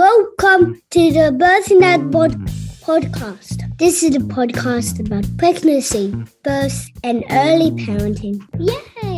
Welcome mm. to the Birthing Dad mm. pod- podcast. This is a podcast about pregnancy, birth, and early parenting. Yay!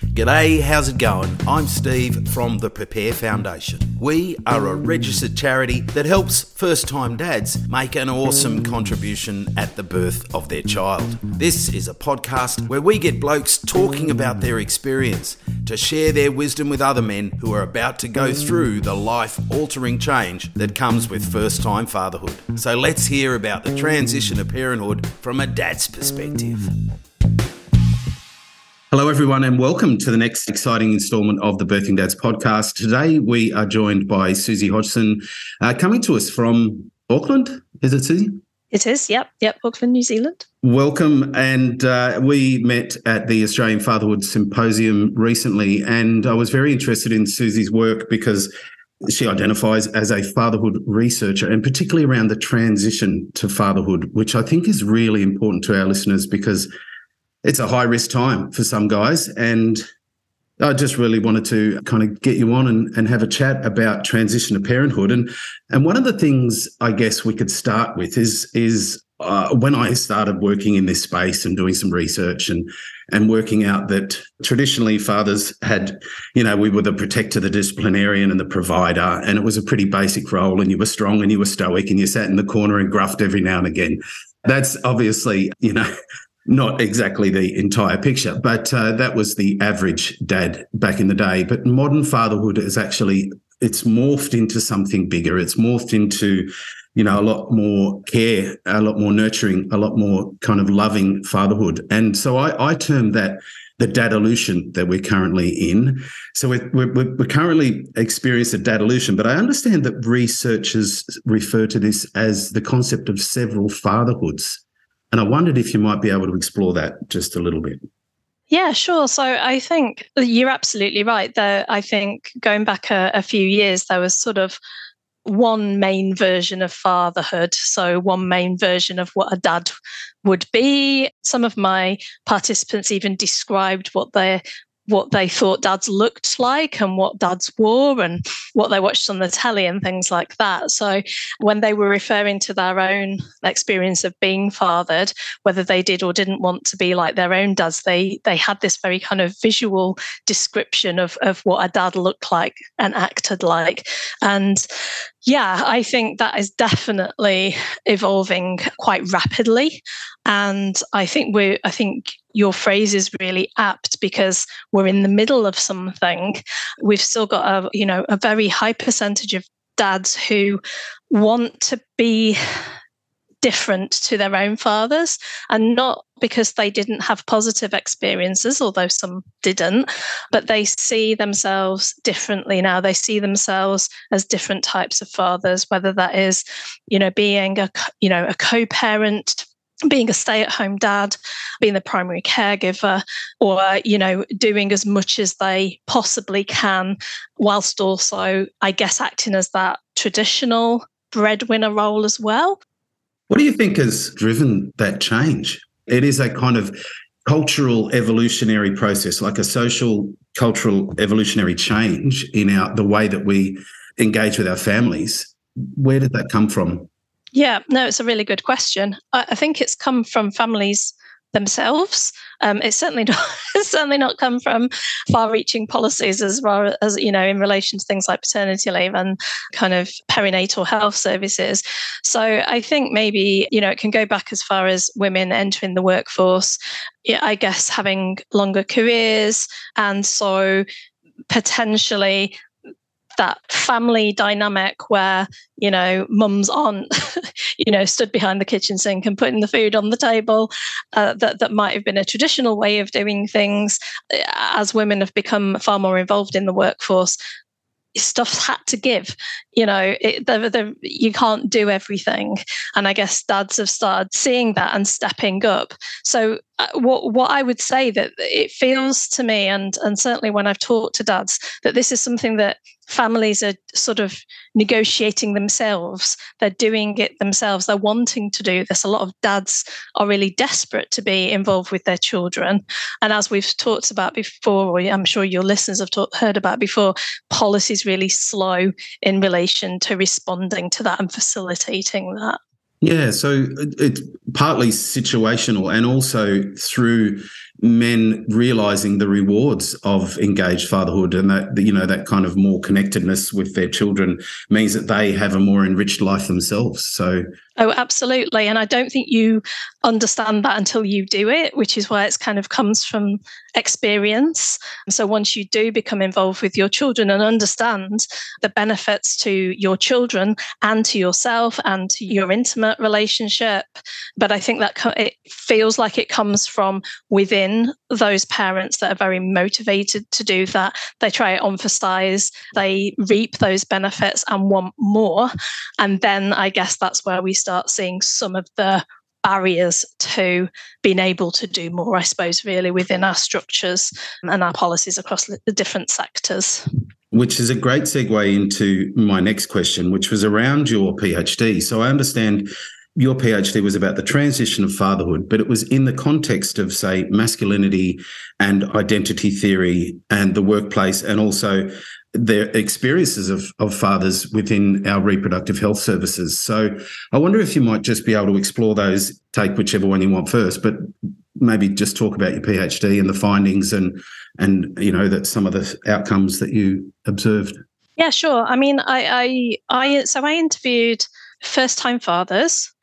G'day, how's it going? I'm Steve from the Prepare Foundation. We are a registered charity that helps first time dads make an awesome contribution at the birth of their child. This is a podcast where we get blokes talking about their experience to share their wisdom with other men who are about to go through the life altering change that comes with first time fatherhood. So let's hear about the transition of parenthood from a dad's perspective. Hello, everyone, and welcome to the next exciting installment of the Birthing Dads podcast. Today, we are joined by Suzy Hodgson, uh, coming to us from Auckland. Is it Suzy? It is, yep, yep, Auckland, New Zealand. Welcome. And uh, we met at the Australian Fatherhood Symposium recently, and I was very interested in Suzy's work because she identifies as a fatherhood researcher, and particularly around the transition to fatherhood, which I think is really important to our listeners because it's a high risk time for some guys. And I just really wanted to kind of get you on and, and have a chat about transition to parenthood. And and one of the things I guess we could start with is is uh, when I started working in this space and doing some research and and working out that traditionally fathers had, you know, we were the protector, the disciplinarian, and the provider, and it was a pretty basic role. And you were strong and you were stoic and you sat in the corner and gruffed every now and again. That's obviously, you know, not exactly the entire picture, but uh, that was the average dad back in the day. But modern fatherhood is actually it's morphed into something bigger. It's morphed into you know a lot more care, a lot more nurturing, a lot more kind of loving fatherhood. And so I, I term that the dad dadolution that we're currently in. So we're, we're, we're currently experiencing a dad dadolution, but I understand that researchers refer to this as the concept of several fatherhoods. And I wondered if you might be able to explore that just a little bit. Yeah, sure. So I think you're absolutely right. There, I think going back a, a few years, there was sort of one main version of fatherhood. So, one main version of what a dad would be. Some of my participants even described what their what they thought dads looked like and what dads wore and what they watched on the telly and things like that. So when they were referring to their own experience of being fathered, whether they did or didn't want to be like their own dads, they they had this very kind of visual description of of what a dad looked like and acted like. And yeah, I think that is definitely evolving quite rapidly. And I think we're, I think your phrase is really apt because we're in the middle of something. We've still got a, you know, a very high percentage of dads who want to be different to their own fathers and not because they didn't have positive experiences, although some didn't, but they see themselves differently now. They see themselves as different types of fathers, whether that is, you know, being a, you know, a co-parent being a stay-at-home dad being the primary caregiver or you know doing as much as they possibly can whilst also i guess acting as that traditional breadwinner role as well what do you think has driven that change? It is a kind of cultural evolutionary process, like a social cultural evolutionary change in our the way that we engage with our families. Where did that come from? Yeah, no, it's a really good question. I, I think it's come from families themselves. Um, it's certainly not it's certainly not come from far-reaching policies as far as you know in relation to things like paternity leave and kind of perinatal health services. So I think maybe you know it can go back as far as women entering the workforce. Yeah, I guess having longer careers and so potentially that family dynamic where you know mums aren't you know stood behind the kitchen sink and putting the food on the table uh, that that might have been a traditional way of doing things. As women have become far more involved in the workforce stuff's had to give you know it, you can't do everything and i guess dads have started seeing that and stepping up so uh, what what i would say that it feels to me and and certainly when i've talked to dads that this is something that families are sort of negotiating themselves. They're doing it themselves. They're wanting to do this. A lot of dads are really desperate to be involved with their children. And as we've talked about before, or I'm sure your listeners have heard about before, policy is really slow in relation relation to responding to that and facilitating that. Yeah, so it's partly situational and also through men realizing the rewards of engaged fatherhood and that you know that kind of more connectedness with their children means that they have a more enriched life themselves so Oh, absolutely. And I don't think you understand that until you do it, which is why it's kind of comes from experience. So once you do become involved with your children and understand the benefits to your children and to yourself and to your intimate relationship, but I think that it feels like it comes from within those parents that are very motivated to do that. They try to emphasize, they reap those benefits and want more. And then I guess that's where we start seeing some of the barriers to being able to do more, I suppose, really within our structures and our policies across the different sectors. Which is a great segue into my next question, which was around your PhD. So I understand your PhD was about the transition of fatherhood, but it was in the context of, say, masculinity and identity theory and the workplace, and also their experiences of, of fathers within our reproductive health services. So I wonder if you might just be able to explore those, take whichever one you want first, but maybe just talk about your PhD and the findings and and you know that some of the outcomes that you observed. Yeah, sure. I mean, I I, I so I interviewed first time fathers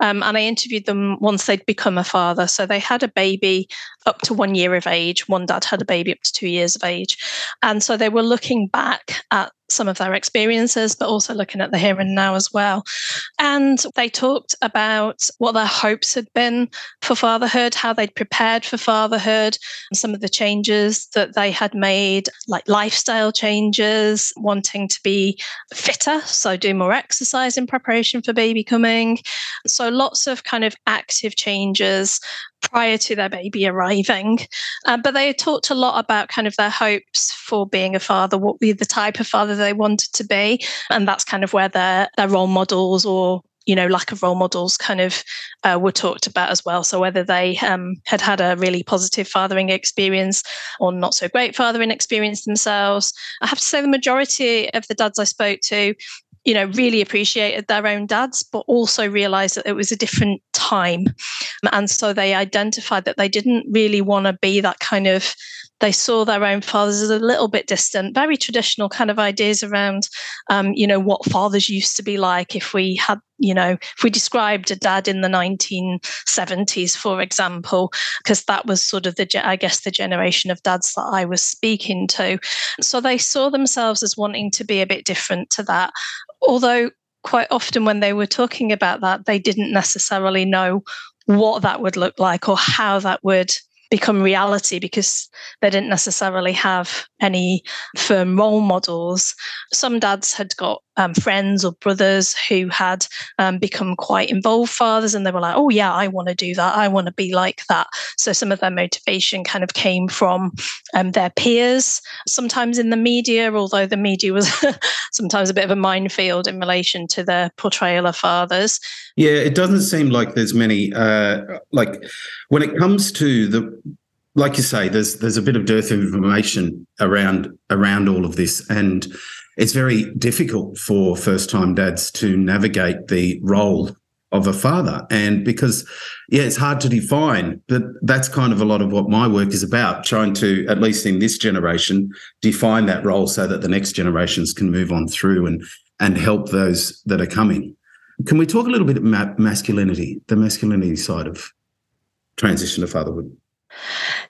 um, and I interviewed them once they'd become a father. So they had a baby up to one year of age. One dad had a baby up to two years of age. And so they were looking back at some of their experiences, but also looking at the here and now as well. And they talked about what their hopes had been for fatherhood, how they'd prepared for fatherhood, some of the changes that they had made, like lifestyle changes, wanting to be fitter, so do more exercise in preparation for baby coming, so lots of kind of active changes prior to their baby arriving. Uh, but they talked a lot about kind of their hopes for being a father, what the type of father they wanted to be. And that's kind of where their, their role models or you know, lack of role models kind of uh, were talked about as well. So whether they um, had had a really positive fathering experience or not so great fathering experience themselves. I have to say the majority of the dads I spoke to you know, really appreciated their own dads, but also realized that it was a different time. And so they identified that they didn't really want to be that kind of, they saw their own fathers as a little bit distant, very traditional kind of ideas around, um, you know, what fathers used to be like if we had, you know, if we described a dad in the 1970s, for example, because that was sort of the, I guess, the generation of dads that I was speaking to. So they saw themselves as wanting to be a bit different to that although quite often when they were talking about that, they didn't necessarily know what that would look like or how that would become reality because they didn't necessarily have any firm role models. Some dads had got um, friends or brothers who had um, become quite involved fathers, and they were like, "Oh yeah, I want to do that. I want to be like that." So some of their motivation kind of came from um, their peers. Sometimes in the media, although the media was sometimes a bit of a minefield in relation to the portrayal of fathers. Yeah, it doesn't seem like there's many. Uh, like when it comes to the like you say, there's there's a bit of dearth of information around around all of this, and it's very difficult for first time dads to navigate the role of a father. And because, yeah, it's hard to define, but that's kind of a lot of what my work is about, trying to, at least in this generation, define that role so that the next generations can move on through and and help those that are coming. Can we talk a little bit about masculinity, the masculinity side of transition to fatherhood?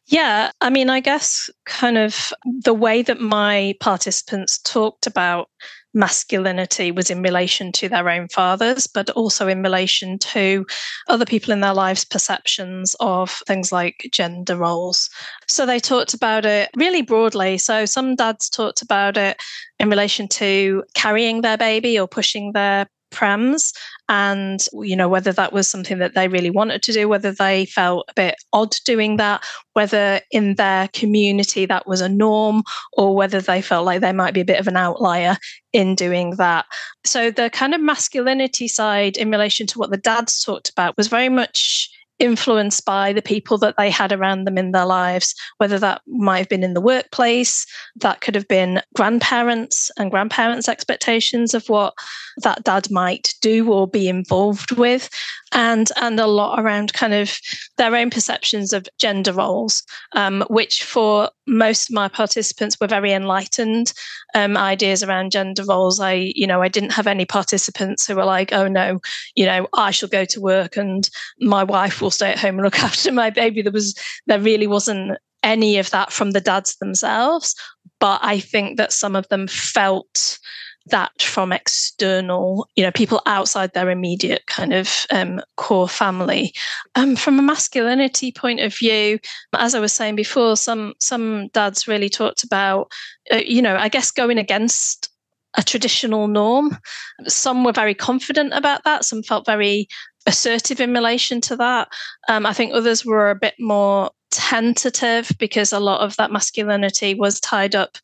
Yeah, I mean, I guess kind of the way that my participants talked about masculinity was in relation to their own fathers, but also in relation to other people in their lives' perceptions of things like gender roles. So they talked about it really broadly. So some dads talked about it in relation to carrying their baby or pushing their prams and you know whether that was something that they really wanted to do whether they felt a bit odd doing that whether in their community that was a norm or whether they felt like they might be a bit of an outlier in doing that. So the kind of masculinity side in relation to what the dads talked about was very much influenced by the people that they had around them in their lives, whether that might have been in the workplace, that could have been grandparents and grandparents' expectations of what that dad might do or be involved with, and and a lot around kind of their own perceptions of gender roles, um, which for most of my participants were very enlightened um, ideas around gender roles. I, you know, I didn't have any participants who were like, "Oh no, you know, I shall go to work and my wife will stay at home and look after my baby." There was, there really wasn't any of that from the dads themselves, but I think that some of them felt that from external, you know, people outside their immediate kind of um, core family. Um, from a masculinity point of view, as I was saying before, some some dads really talked about, uh, you know, I guess going against a traditional norm. Some were very confident about that. Some felt very assertive in relation to that. Um, I think others were a bit more tentative because a lot of that masculinity was tied up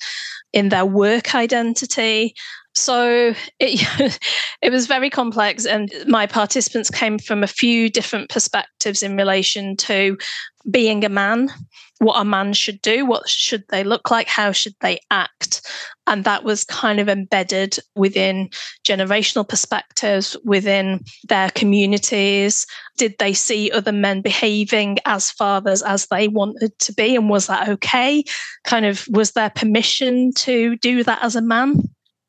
in their work identity so it, it was very complex, and my participants came from a few different perspectives in relation to being a man, what a man should do, what should they look like, how should they act. And that was kind of embedded within generational perspectives, within their communities. Did they see other men behaving as fathers as they wanted to be? And was that okay? Kind of was there permission to do that as a man?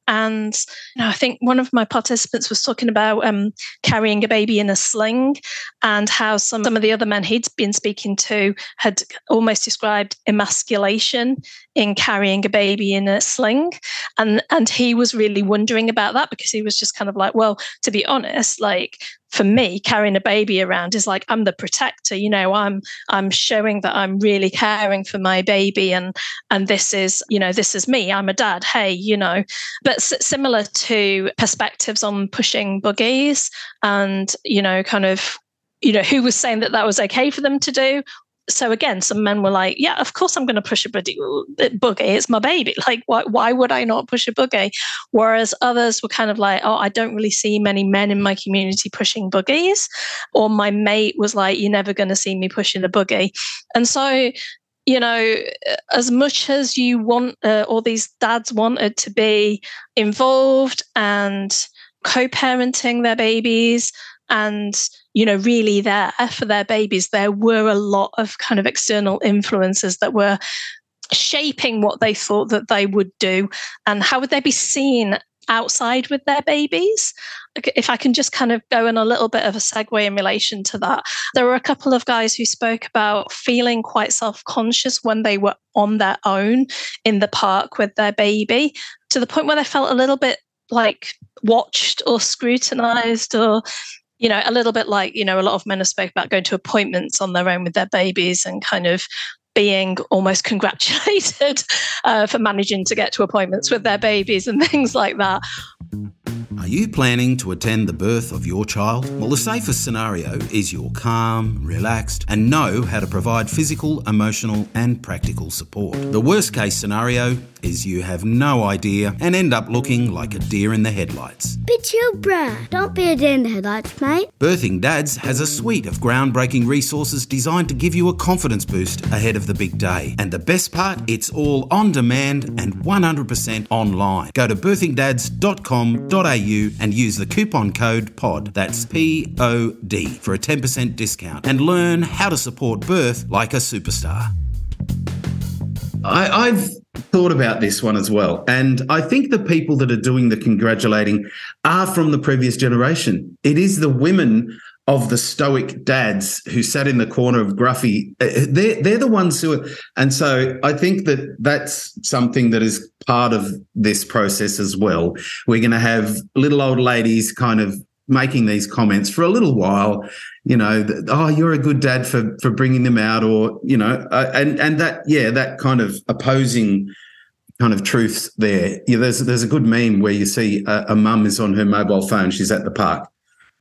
And you know, I think one of my participants was talking about um, carrying a baby in a sling and how some, some of the other men he'd been speaking to had almost described emasculation in carrying a baby in a sling. And, and he was really wondering about that because he was just kind of like, well, to be honest, like for me carrying a baby around is like i'm the protector you know i'm i'm showing that i'm really caring for my baby and and this is you know this is me i'm a dad hey you know but similar to perspectives on pushing buggies and you know kind of you know who was saying that that was okay for them to do so again, some men were like, "Yeah, of course I'm going to push a boogie. It's my baby. Like, why? Why would I not push a boogie?" Whereas others were kind of like, "Oh, I don't really see many men in my community pushing boogies," or my mate was like, "You're never going to see me pushing a boogie," and so. You know, as much as you want, uh, all these dads wanted to be involved and co-parenting their babies and you know, really there for their babies, there were a lot of kind of external influences that were shaping what they thought that they would do and how would they be seen outside with their babies. If I can just kind of go in a little bit of a segue in relation to that, there were a couple of guys who spoke about feeling quite self conscious when they were on their own in the park with their baby to the point where they felt a little bit like watched or scrutinized or you know, a little bit like, you know, a lot of men have spoke about going to appointments on their own with their babies and kind of being almost congratulated uh, for managing to get to appointments with their babies and things like that. Are you planning to attend the birth of your child? Well, the safest scenario is you're calm, relaxed, and know how to provide physical, emotional, and practical support. The worst case scenario is you have no idea and end up looking like a deer in the headlights. Be chill, bruh. Don't be a deer in the headlights, mate. Birthing Dads has a suite of groundbreaking resources designed to give you a confidence boost ahead of the big day. And the best part, it's all on demand and 100% online. Go to birthingdads.com.au and use the coupon code POD, that's P O D, for a 10% discount and learn how to support birth like a superstar. I, I've thought about this one as well. And I think the people that are doing the congratulating are from the previous generation. It is the women of the stoic dads who sat in the corner of Gruffy. Uh, they're, they're the ones who are. And so I think that that's something that is part of this process as well. We're going to have little old ladies kind of making these comments for a little while you know oh you're a good dad for for bringing them out or you know uh, and and that yeah that kind of opposing kind of truths there. Yeah there's there's a good meme where you see a, a mum is on her mobile phone she's at the park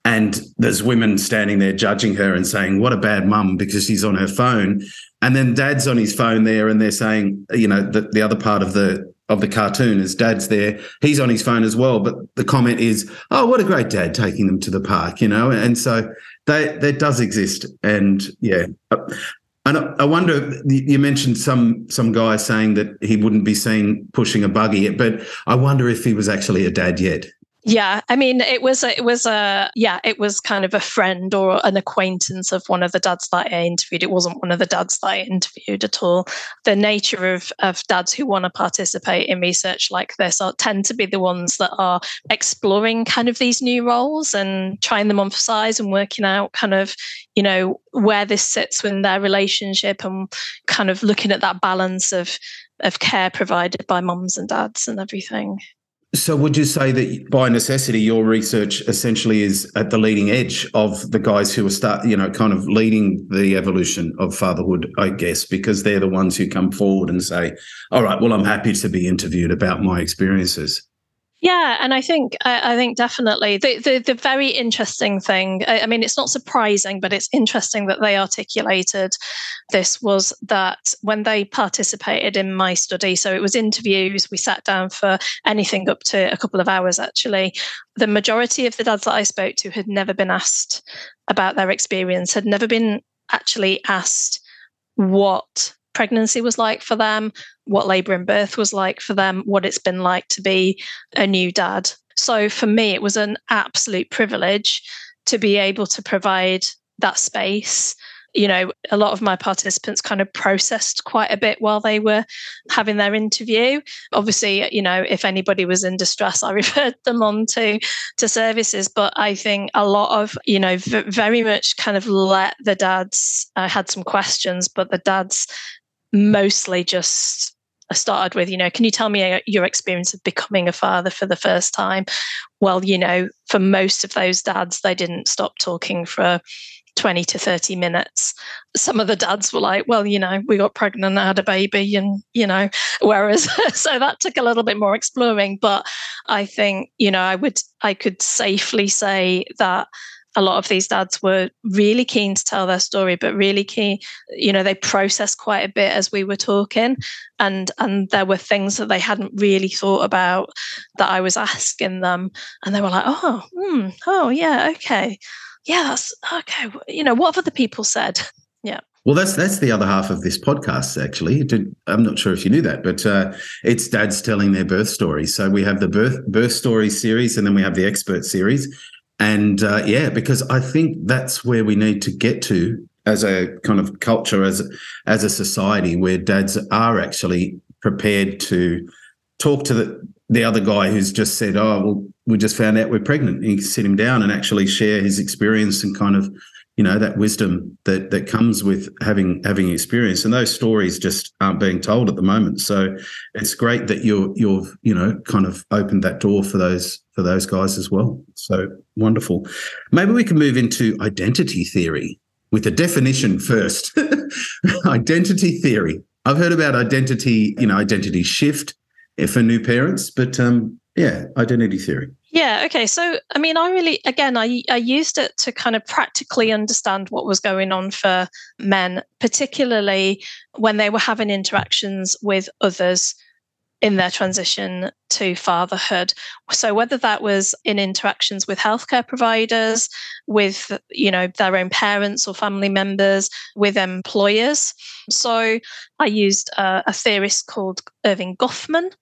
and there's women standing there judging her and saying what a bad mum because she's on her phone. And then dad's on his phone there and they're saying you know the, the other part of the of the cartoon as dad's there. He's on his phone as well, but the comment is, "Oh, what a great dad taking them to the park," you know. And so that that does exist, and yeah. And I wonder. You mentioned some some guy saying that he wouldn't be seen pushing a buggy, but I wonder if he was actually a dad yet. Yeah, I mean, it was a, it was a yeah, it was kind of a friend or an acquaintance of one of the dads that I interviewed. It wasn't one of the dads that I interviewed at all. The nature of of dads who want to participate in research like this are tend to be the ones that are exploring kind of these new roles and trying them on for size and working out kind of you know where this sits within their relationship and kind of looking at that balance of of care provided by moms and dads and everything. So, would you say that by necessity, your research essentially is at the leading edge of the guys who are start, you know, kind of leading the evolution of fatherhood? I guess because they're the ones who come forward and say, "All right, well, I'm happy to be interviewed about my experiences." Yeah, and I think I, I think definitely the, the, the very interesting thing. I, I, mean, it's not surprising, but it's interesting that they articulated this was that when they participated in my study, so it was interviews. We sat down for anything up to a couple of hours. Actually, the majority of the dads that I spoke to had never been asked about their experience, had never been actually asked what pregnancy was like for them, what labor and birth was like for them, what it's been like to be a new dad. So for me, it was an absolute privilege to be able to provide that space. You know, a lot of my participants kind of processed quite a bit while they were having their interview. Obviously, you know, if anybody was in distress, I referred them on to, to services. But I think a lot of, you know, v- very much kind of let the dads, I had some questions, but the dads mostly just I started with, you know, can you tell me uh, your experience of becoming a father for the first time? Well, you know, for most of those dads, they didn't stop talking for 20 to 30 minutes. Some of the dads were like, well, you know, we got pregnant, I had a baby, and, you know, whereas, so that took a little bit more exploring. But I think, you know, I would, I could safely say that a lot of these dads were really keen to tell their story but really keen you know they processed quite a bit as we were talking and and there were things that they hadn't really thought about that i was asking them and they were like oh hmm, oh yeah okay yeah that's okay you know what have other people said yeah well, that's that's the other half of this podcast. Actually, I'm not sure if you knew that, but uh, it's dads telling their birth stories. So we have the birth birth story series, and then we have the expert series. And uh, yeah, because I think that's where we need to get to as a kind of culture, as as a society, where dads are actually prepared to talk to the the other guy who's just said, "Oh, well, we just found out we're pregnant." And you can sit him down and actually share his experience and kind of you know that wisdom that that comes with having having experience. And those stories just aren't being told at the moment. So it's great that you're you've you know kind of opened that door for those for those guys as well. So wonderful. Maybe we can move into identity theory with a definition first. Identity theory. I've heard about identity you know identity shift for new parents but um yeah identity theory yeah. Okay. So, I mean, I really, again, I, I used it to kind of practically understand what was going on for men, particularly when they were having interactions with others in their transition to fatherhood. So whether that was in interactions with healthcare providers, with you know their own parents or family members, with employers. So I used a, a theorist called Erving Goffman,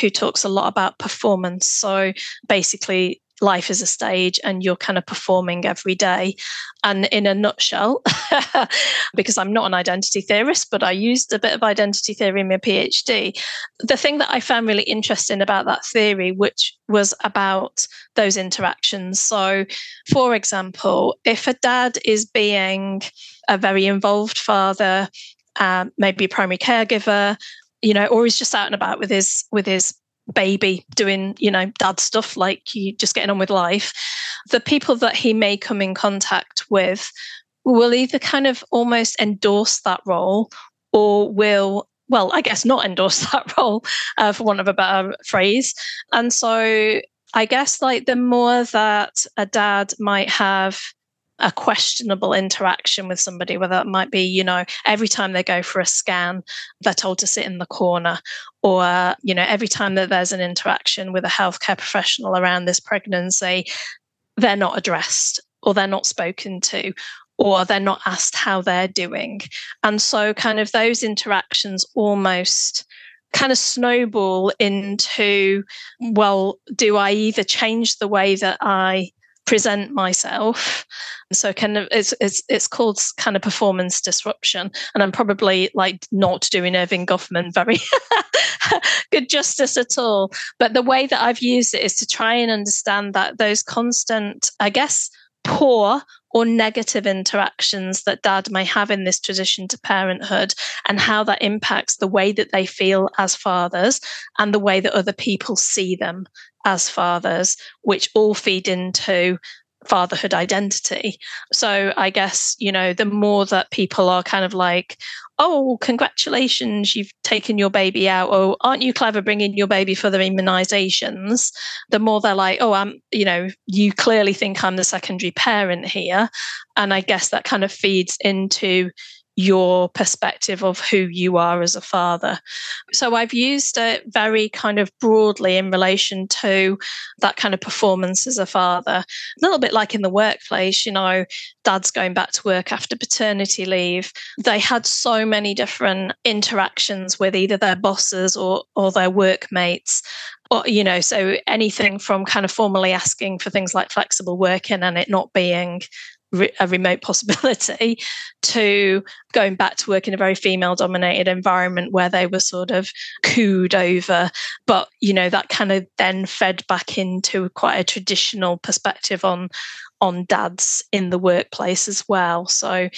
who talks a lot about performance. So basically life is a stage and you're kind of performing every day. And in a nutshell, because I'm not an identity theorist, but I used a bit of identity theory in my PhD, the thing that I found really interesting about that theory, which was about those interactions. So, for example, if a dad is being a very involved father, uh, maybe a primary caregiver, you know, or he's just out and about with his with his baby doing, you know, dad stuff, like you just getting on with life, the people that he may come in contact with will either kind of almost endorse that role or will well, I guess not endorse that role, uh, for want of a better phrase. And so I guess like the more that a dad might have a questionable interaction with somebody, whether it might be, you know, every time they go for a scan, they're told to sit in the corner, or, you know, every time that there's an interaction with a healthcare professional around this pregnancy, they're not addressed or they're not spoken to or they're not asked how they're doing. And so, kind of, those interactions almost kind of snowball into well, do I either change the way that I present myself. So kind of it's it's it's called kind of performance disruption. And i'm probably like not doing Erving Goffman very good justice at all. But the way that i've used it is to try and understand that those constant i guess poor or negative interactions that dad may have in this transition to parenthood and how that impacts the way that they feel as fathers and the way that other people see them as fathers, which all feed into fatherhood identity. So I guess, you know, the more that people are kind of like, oh, congratulations, you've taken your baby out. Oh, aren't you clever bringing your baby for the immunizations? The more they're like, oh, I'm, you know, you clearly think I'm the secondary parent here. And I guess that kind of feeds into your perspective of who you are as a father. So I've used it very kind of broadly in relation to that kind of performance as a father. A little bit like in the workplace, you know, dad's going back to work after paternity leave. They had so many different interactions with either their bosses or or their workmates or you know so anything from kind of formally asking for things like flexible working and it not being a remote possibility to going back to work in a very female dominated environment where they were sort of cooed over. But you know that kind of then fed back into quite a traditional perspective on on dads in the workplace as well. So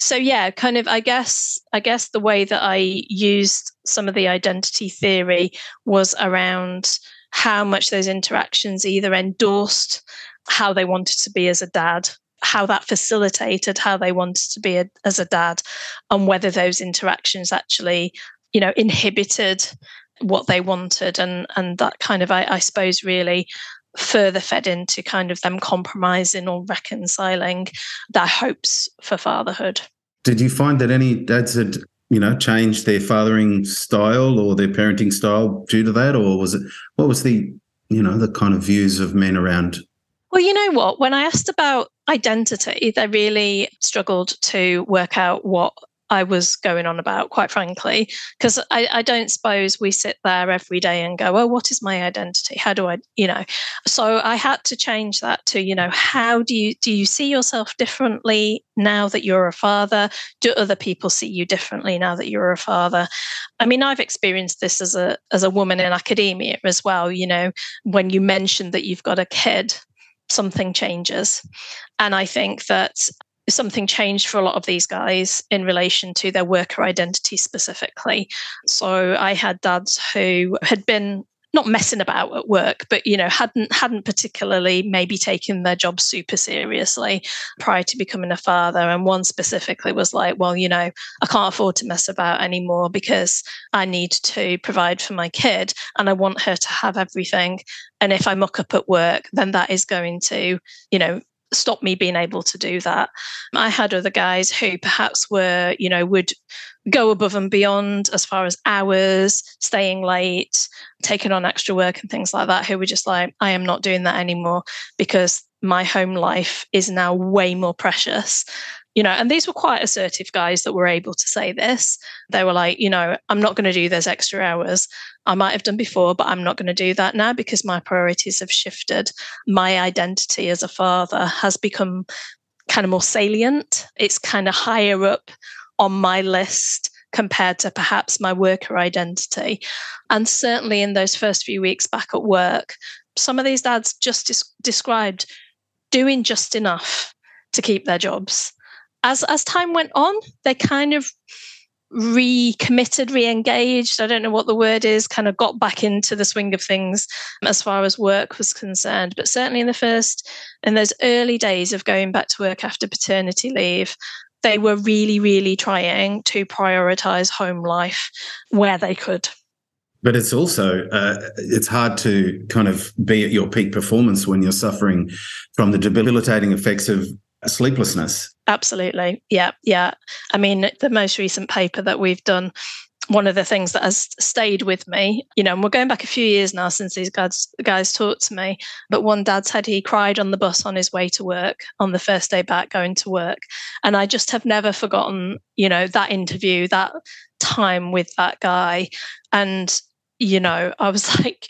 so yeah kind of i guess i guess the way that i used some of the identity theory was around how much those interactions either endorsed how they wanted to be as a dad how that facilitated how they wanted to be a, as a dad and whether those interactions actually you know inhibited what they wanted and and that kind of I, I suppose really further fed into kind of them compromising or reconciling their hopes for fatherhood. Did you find that any dads had you know changed their fathering style or their parenting style due to that? Or was it what was the you know the kind of views of men around? Well, you know what? When I asked about identity, they really struggled to work out what I was going on about, quite frankly, because I, I, don't suppose we sit there every day and go, oh, what is my identity? How do I, you know? So I had to change that to, you know, how do you do you see yourself differently now that you're a father? Do other people see you differently now that you're a father? I mean, I've experienced this as a as a woman in academia as well. You know, when you mentioned that you've got a kid, something changes. And I think that something changed for a lot of these guys in relation to their worker identity specifically. So I had dads who had been not messing about at work, but you know, hadn't hadn't particularly maybe taken their job super seriously prior to becoming a father. And one specifically was like, well, you know, I can't afford to mess about anymore because I need to provide for my kid and I want her to have everything. And if I muck up at work, then that is going to, you know, stop me being able to do that. I had other guys who perhaps were, you know, would go above and beyond as far as hours, staying late, taking on extra work and things like that, who were just like, I am not doing that anymore because my home life is now way more precious. You know, and these were quite assertive guys that were able to say this. They were like, you know, I'm not going to do those extra hours. I might have done before, but I'm not going to do that now because my priorities have shifted. My identity as a father has become kind of more salient. It's kind of higher up on my list compared to perhaps my worker identity. And certainly in those first few weeks back at work, some of these dads just des- described doing just enough to keep their jobs. As as time went on, they kind of recommitted, re-engaged. I don't know what the word is. Kind of got back into the swing of things as far as work was concerned. But certainly in the first, in those early days of going back to work after paternity leave, they were really, really trying to prioritize home life where they could. But it's also uh, it's hard to kind of be at your peak performance when you're suffering from the debilitating effects of sleeplessness. Absolutely. Yeah. Yeah. I mean, the most recent paper that we've done one of the things that has stayed with me, you know, and we're going back a few years now since these guys guys talked to me. But one dad said he cried on the bus on his way to work on the first day back going to work. And I just have never forgotten, you know, that interview, that time with that guy. And, you know, I was like,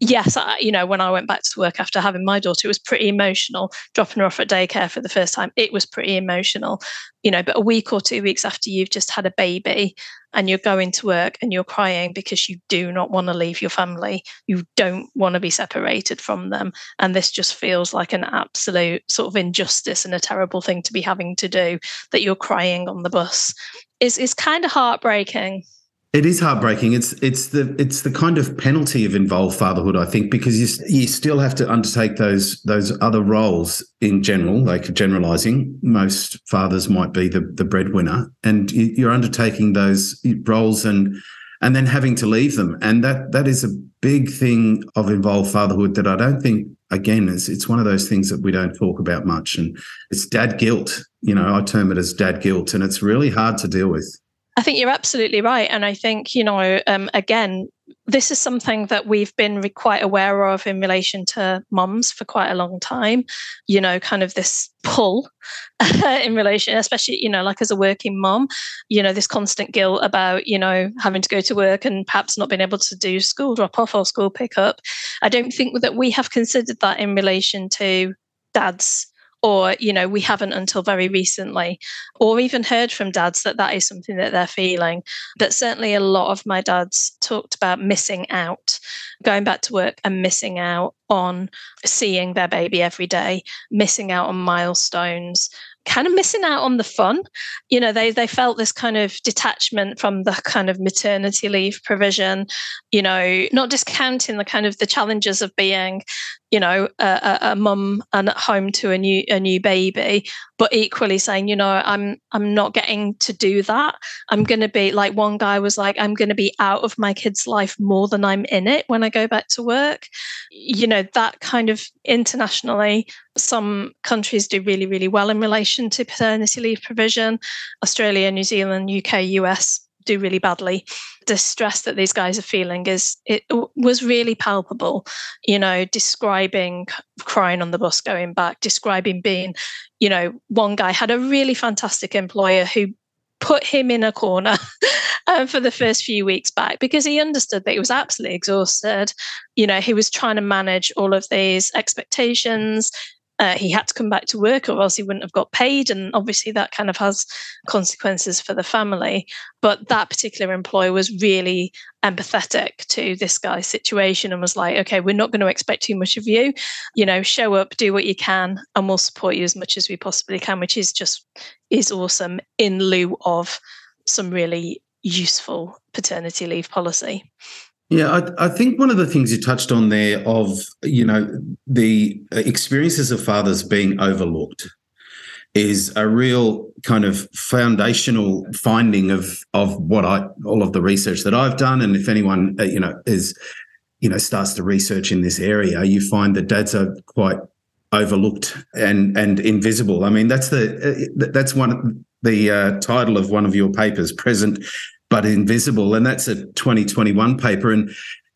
yes, I, you know, when I went back to work after having my daughter, it was pretty emotional. Dropping her off at daycare for the first time, it was pretty emotional, you know. But a week or two weeks after you've just had a baby and you're going to work and you're crying because you do not want to leave your family, you don't want to be separated from them. And this just feels like an absolute sort of injustice and a terrible thing to be having to do that you're crying on the bus is, is kind of heartbreaking. It is heartbreaking. It's it's the it's the kind of penalty of involved fatherhood, I think, because you you still have to undertake those those other roles in general. Like generalizing, most fathers might be the the breadwinner, and you're undertaking those roles and and then having to leave them, and that that is a big thing of involved fatherhood that I don't think again it's it's one of those things that we don't talk about much, and it's dad guilt. You know, I term it as dad guilt, and it's really hard to deal with. I think you're absolutely right. And I think, you know, um, again, this is something that we've been re- quite aware of in relation to mums for quite a long time, you know, kind of this pull in relation, especially, you know, like as a working mom, you know, this constant guilt about, you know, having to go to work and perhaps not being able to do school drop off or school pickup. I don't think that we have considered that in relation to dads or you know we haven't until very recently or even heard from dads that that is something that they're feeling but certainly a lot of my dads talked about missing out going back to work and missing out on seeing their baby every day missing out on milestones kind of missing out on the fun. You know, they they felt this kind of detachment from the kind of maternity leave provision, you know, not discounting the kind of the challenges of being, you know, a, a, a mum and at home to a new a new baby, but equally saying, you know, I'm I'm not getting to do that. I'm going to be like one guy was like, I'm going to be out of my kid's life more than I'm in it when I go back to work. You know, that kind of internationally, some countries do really really well in relation to paternity leave provision. Australia, New Zealand, UK, US do really badly. The stress that these guys are feeling is it was really palpable. You know, describing crying on the bus going back, describing being, you know, one guy had a really fantastic employer who put him in a corner um, for the first few weeks back because he understood that he was absolutely exhausted. You know, he was trying to manage all of these expectations, uh, he had to come back to work or else he wouldn't have got paid. And obviously, that kind of has consequences for the family. But that particular employer was really empathetic to this guy's situation and was like, okay, we're not going to expect too much of you. You know, show up, do what you can, and we'll support you as much as we possibly can, which is just is awesome in lieu of some really useful paternity leave policy. Yeah, I, I, think one of the things you touched on there of, you know, the experiences of fathers being overlooked is a real kind of foundational finding of of what I all of the research that I've done. And if anyone uh, you know is you know starts to research in this area you find that dads are quite overlooked and and invisible. I mean that's the uh, that's one the uh, title of one of your papers present but invisible. And that's a 2021 paper. And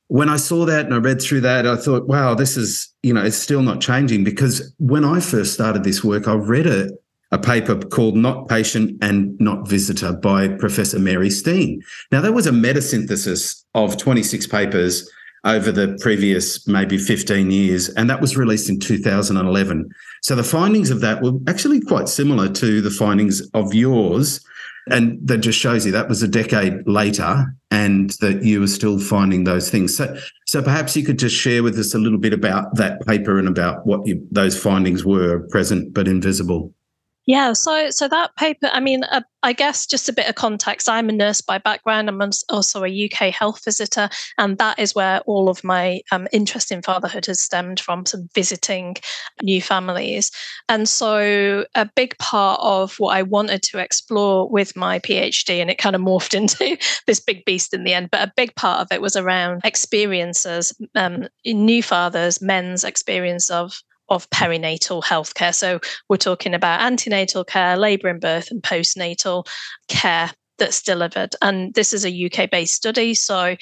when I saw that and I read through that, I thought, wow, this is, you know, it's still not changing because when I first started this work, I read a, a paper called Not Patient and Not Visitor by Professor Mary Steen. Now, that was a meta synthesis of 26 papers over the previous maybe 15 years, and that was released in 2011. So the findings of that were actually quite similar to the findings of yours and that just shows you that was a decade later and that you were still finding those things. So so perhaps you could just share with us a little bit about that paper and about what you, those findings were present but invisible yeah, so so that paper, I mean, uh, I guess just a bit of context. I'm a nurse by background. I'm also a UK health visitor, and that is where all of my um, interest in fatherhood has stemmed from. Some visiting new families, and so a big part of what I wanted to explore with my PhD, and it kind of morphed into this big beast in the end. But a big part of it was around experiences, um, new fathers, men's experience of of perinatal healthcare. So we're talking about antenatal care, labour and birth, and postnatal care that's delivered. And this is a UK based study. So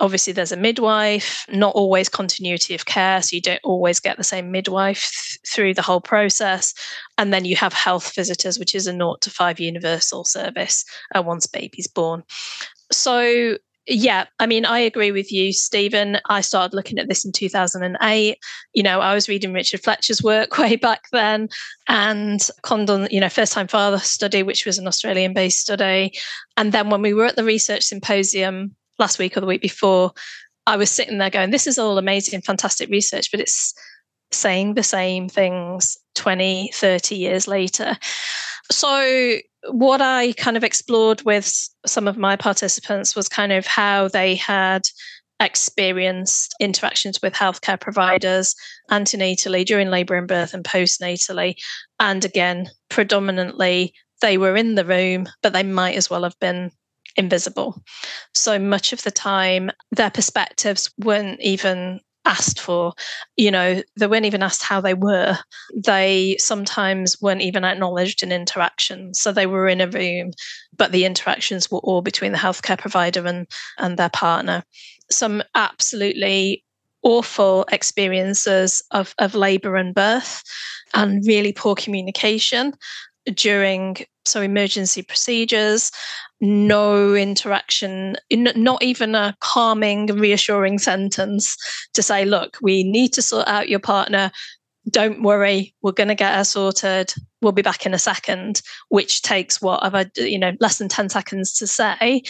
obviously, there's a midwife, not always continuity of care. So you don't always get the same midwife th- through the whole process. And then you have health visitors, which is a naught to five universal service uh, once baby's born. So yeah, I mean, I agree with you, Stephen. I started looking at this in 2008. You know, I was reading Richard Fletcher's work way back then and Condon, you know, first time father study, which was an Australian based study. And then when we were at the research symposium last week or the week before, I was sitting there going, this is all amazing fantastic research, but it's saying the same things 20, 30 years later. So what I kind of explored with some of my participants was kind of how they had experienced interactions with healthcare providers antenatally during labour and birth and postnatally. And again, predominantly they were in the room, but they might as well have been invisible. So much of the time, their perspectives weren't even asked for. You know, they weren't even asked how they were. They sometimes weren't even acknowledged in interaction. So they were in a room, but the interactions were all between the healthcare provider and, and their partner. Some absolutely awful experiences of, of labor and birth and really poor communication during so emergency procedures no interaction, not even a calming, reassuring sentence to say, look, we need to sort out your partner. Don't worry, we're going to get her sorted. We'll be back in a second, which takes what I've you know, less than 10 seconds to say.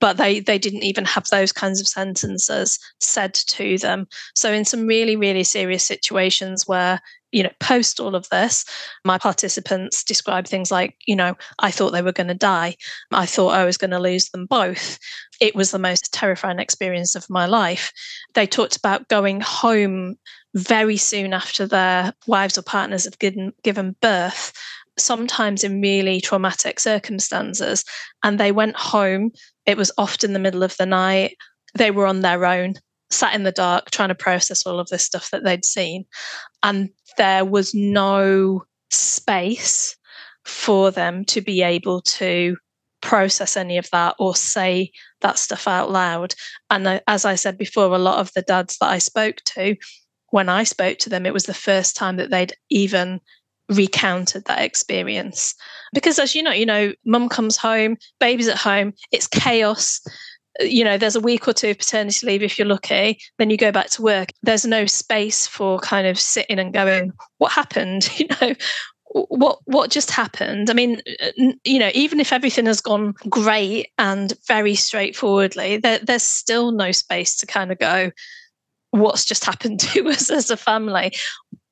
But they they didn't even have those kinds of sentences said to them. So in some really, really serious situations where you know, post all of this, my participants describe things like, you know, I thought they were going to die. I thought I was going to lose them both. It was the most terrifying experience of my life. They talked about going home very soon after their wives or partners have given, given birth, sometimes in really traumatic circumstances. And they went home. It was often the middle of the night. They were on their own sat in the dark trying to process all of this stuff that they'd seen. And there was no space for them to be able to process any of that or say that stuff out loud. And uh, as I said before, a lot of the dads that I spoke to, when I spoke to them, it was the first time that they'd even recounted that experience. Because as you know, you know, mum comes home, baby's at home, it's chaos. You know there's a week or two of paternity leave if you're lucky then you go back to work. There's no space for kind of sitting and going what happened? You know what what just happened? I mean you know even if everything has gone great and very straightforwardly there, there's still no space to kind of go what's just happened to us as a family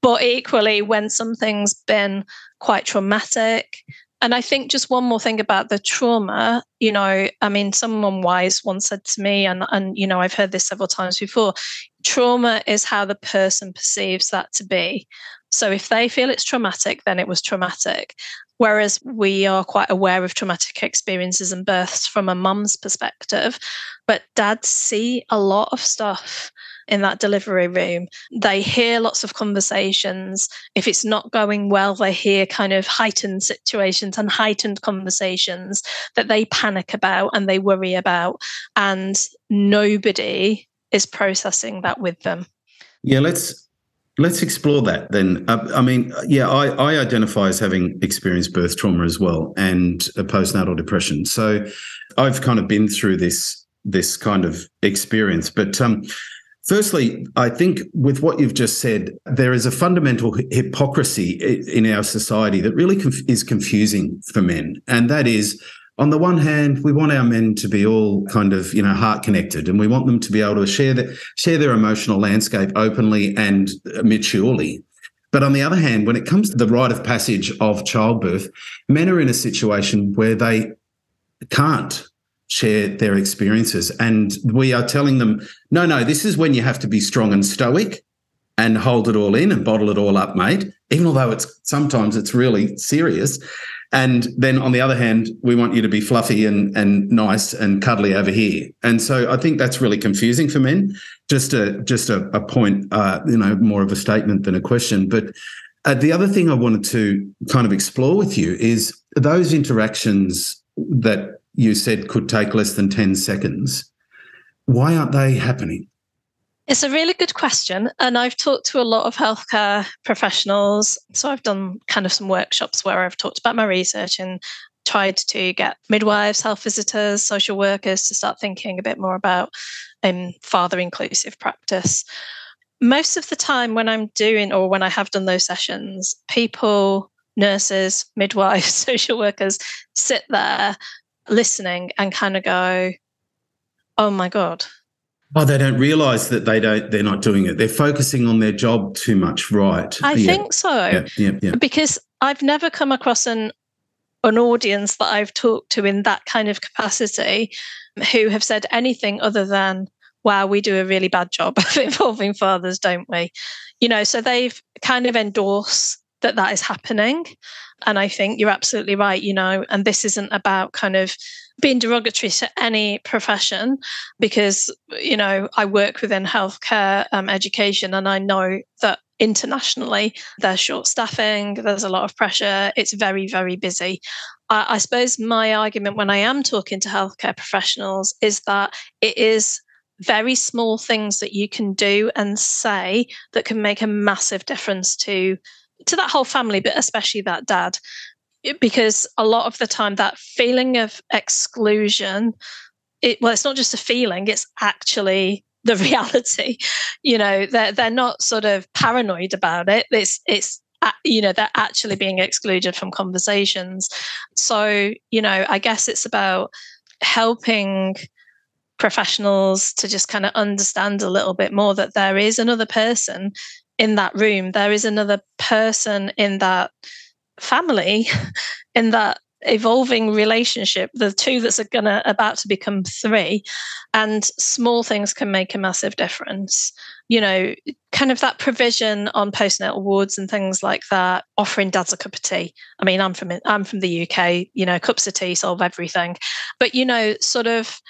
but equally when something's been quite traumatic and I think just one more thing about the trauma, you know, I mean, someone wise once said to me, and and you know, I've heard this several times before, trauma is how the person perceives that to be. So if they feel it's traumatic, then it was traumatic. Whereas we are quite aware of traumatic experiences and births from a mum's perspective, but dads see a lot of stuff in that delivery room. They hear lots of conversations. If it's not going well, they hear kind of heightened situations and heightened conversations that they panic about and they worry about. And nobody is processing that with them. Yeah, let's Let's explore that then. Uh, I mean, yeah, I, I, identify as having experienced birth trauma as well and a postnatal depression. So I've kind of been through this this kind of experience. But um, Firstly, I think with what you've just said, there is a fundamental hypocrisy in our society that really conf- is confusing for men. And that is, on the one hand, we want our men to be all kind of, you know, heart connected and we want them to be able to share, the, share their emotional landscape openly and uh, maturely. But on the other hand, when it comes to the rite of passage of childbirth, men are in a situation where they can't share their experiences. And we are telling them, no, no, this is when you have to be strong and stoic and hold it all in and bottle it all up, mate. Even although it's sometimes it's really serious. And then on the other hand, we want you to be fluffy and, and nice and cuddly over here. And so I think that's really confusing for men. Just a just a, a point, uh, you know, more of a statement than a question. But uh, the other thing I wanted to kind of explore with you is those interactions that you said could take less than 10 seconds. Why aren't they happening? It's a really good question. And I've talked to a lot of healthcare professionals. So I've done kind of some workshops where I've talked about my research and tried to get midwives, health visitors, social workers to start thinking a bit more about um, father inclusive practice. Most of the time, when I'm doing or when I have done those sessions, people, nurses, midwives, social workers sit there listening and kind of go, oh my God, Oh, they don't realize that they don't. They're not doing it. They're focusing on their job too much, right? I yeah. think so. Yeah, yeah, yeah. Because I've never come across an an audience that I've talked to in that kind of capacity who have said anything other than, "Wow, we do a really bad job of involving fathers, don't we?" You know, so they've kind of endorsed that that is happening, and I think you're absolutely right. You know, and this isn't about kind of being derogatory to any profession because you know I work within healthcare um, education and I know that internationally there's short staffing there's a lot of pressure it's very very busy I, I suppose my argument when I am talking to healthcare professionals is that it is very small things that you can do and say that can make a massive difference to to that whole family but especially that dad because a lot of the time that feeling of exclusion it well it's not just a feeling it's actually the reality you know they're they're not sort of paranoid about it. It's it's you know they're actually being excluded from conversations. So you know i guess it's about helping professionals to just kind of understand a little bit more that there is another person in that room there is another person in that family in that evolving relationship. The two that's gonna about to become three and small things can make a massive difference. You know kind of that provision on postnatal wards and things like that offering dads a cup of tea. I mean i'm from i'm from the uk you know cups of tea solve everything. But you know sort of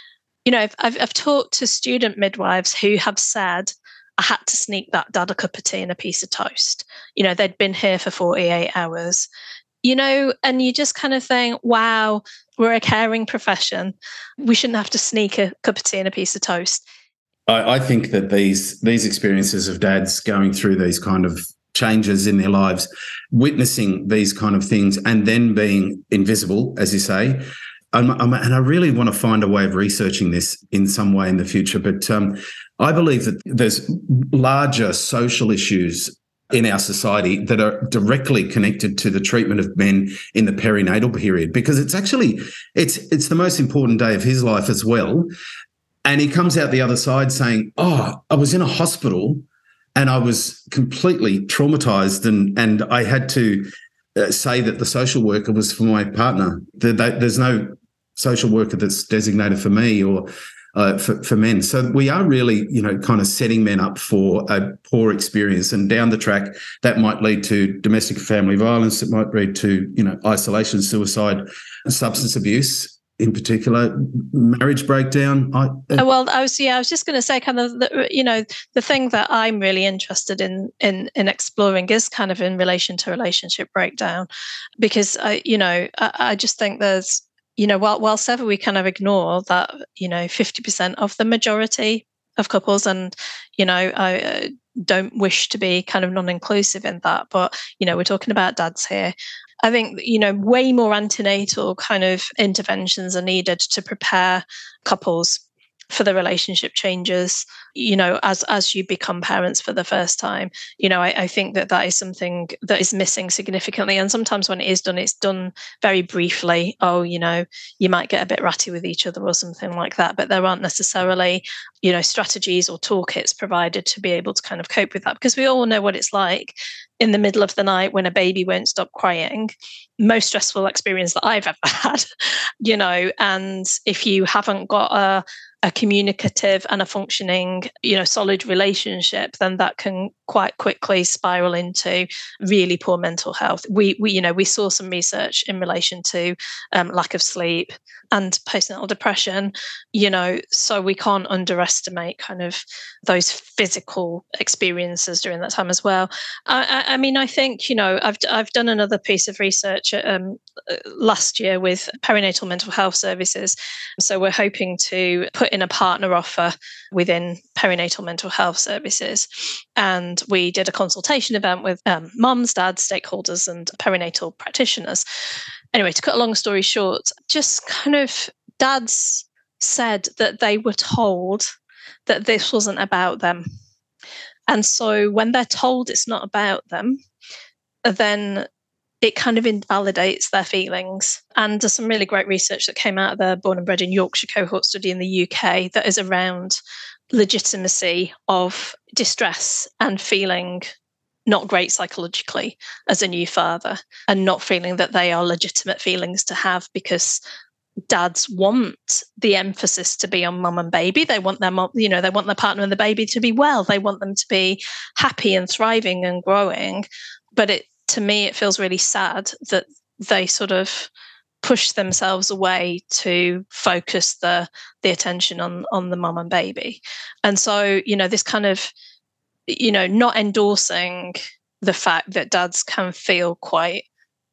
you know i've, I've talked to student midwives who have said I had to sneak that dad a cup of tea and a piece of toast. You know, they'd been here for 48 hours, you know, and you just kind of think, wow, we're a caring profession. We shouldn't have to sneak a cup of tea and a piece of toast. I, I think that these these experiences of dads going through these kind of changes in their lives, witnessing these kind of things, and then being invisible, as you say, I'm, I'm, and I really want to find a way of researching this in some way in the future. But um, I believe that there's larger social issues in our society that are directly connected to the treatment of men in the perinatal period because it's actually it's it's the most important day of his life as well. And he comes out the other side saying oh i was in a hospital and i was completely traumatized and and i had to uh, say that the social worker was for my partner. There's no social worker that's designated for me or uh, for, for men. So we are really, you know, kind of setting men up for a poor experience. And down the track, that might lead to domestic family violence. It might lead to, you know, isolation, suicide, substance abuse in particular, marriage breakdown. I, uh, well, I was yeah, I was just going to say, kind of, the, you know, the thing that I'm really interested in in in exploring is kind of in relation to relationship breakdown, because I, you know, I, I just think there's you know, while, whilst ever we kind of ignore that, you know, 50% of the majority of couples, and, you know, I uh, don't wish to be kind of non inclusive in that, but, you know, we're talking about dads here. I think, you know, way more antenatal kind of interventions are needed to prepare couples for the relationship changes you know as as you become parents for the first time. You know I, I, think that that is something that is missing significantly and sometimes when it is done it's done very briefly. Oh you know you might get a bit ratty with each other or something like that but there aren't necessarily you know strategies or toolkits provided to be able to kind of cope with that because we all know what it's like in the middle of the night when a baby won't stop crying most stressful experience that i've ever had you know and if you haven't got a a communicative and a functioning, you know, solid relationship, then that can quite quickly spiral into really poor mental health. We, we you know, we saw some research in relation to um, lack of sleep and postnatal depression, you know, so we can't underestimate kind of those physical experiences during that time as well. I, I mean, I think, you know, I've, I've done another piece of research um, last year with perinatal mental health services. So we're hoping to put in a partner offer within perinatal mental health services. And we did a consultation event with um, moms, dads, stakeholders, and perinatal practitioners. Anyway, to cut a long story short, just kind of dads said that they were told that this wasn't about them. And so when they're told it's not about them, then it kind of invalidates their feelings. And there's some really great research that came out of the Born and Bred in Yorkshire cohort study in the UK that is around legitimacy of distress and feeling not great psychologically as a new father and not feeling that they are legitimate feelings to have because dads want the emphasis to be on mum and baby. They want their mom you know they want their partner and the baby to be well. They want them to be happy and thriving and growing. But it to me it feels really sad that they sort of push themselves away to focus the the attention on on the mum and baby and so you know this kind of you know not endorsing the fact that dads can feel quite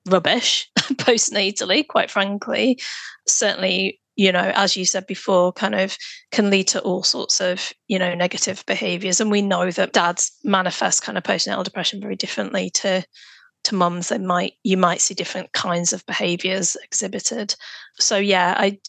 rubbish postnatally, quite frankly. Certainly, you know, as you said before, kind of can lead to all sorts of, you know, negative behaviors. And we know that dads manifest kind of postnatal depression very differently to to mums. They might you might see different kinds of behaviors exhibited. So yeah, I